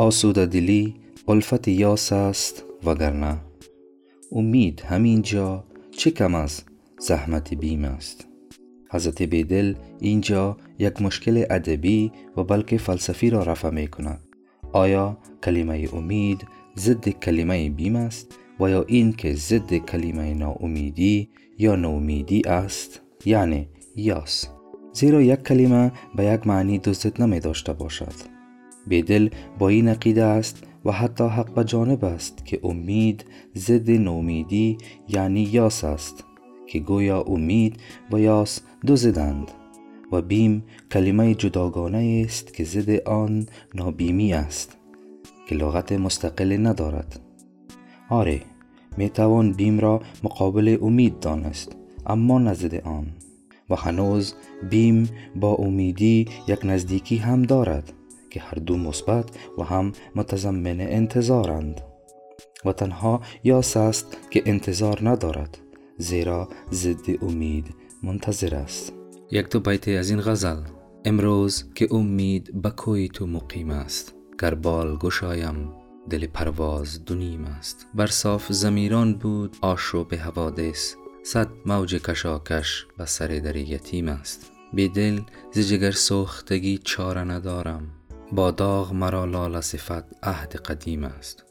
آسوده دلی الفت یاس است وگرنه. امید همینجا چه کم از زحمت بیم است. حضرت بیدل اینجا یک مشکل ادبی و بلکه فلسفی را رفع می کند. آیا کلمه امید ضد کلمه بیم است و یا این که ضد کلمه ناامیدی یا نومیدی است؟ یعنی یاس. زیرا یک کلمه به یک معنی دو ضد نمی داشته باشد. بیدل با این عقیده است و حتی حق به جانب است که امید ضد نومیدی یعنی یاس است که گویا امید و یاس دو زدند و بیم کلمه جداگانه است که ضد آن نابیمی است که لغت مستقل ندارد. آره می توان بیم را مقابل امید دانست اما نزد آن. و هنوز بیم با امیدی یک نزدیکی هم دارد. که هر دو مثبت و هم متضمن انتظارند. و تنها یاس است که انتظار ندارد زیرا ضد امید منتظر است. یک دو بیت از این غزل. امروز که امید به کوی تو مقیم است گربال گشایم دل پرواز دونیم است. بر صاف زمیران بود آشو به حوادث صد موج کشاکش به سر در یتیم است. بیدل ز جگر سوختگی چاره ندارم با داغ مرا لال صفت عهد قدیم است.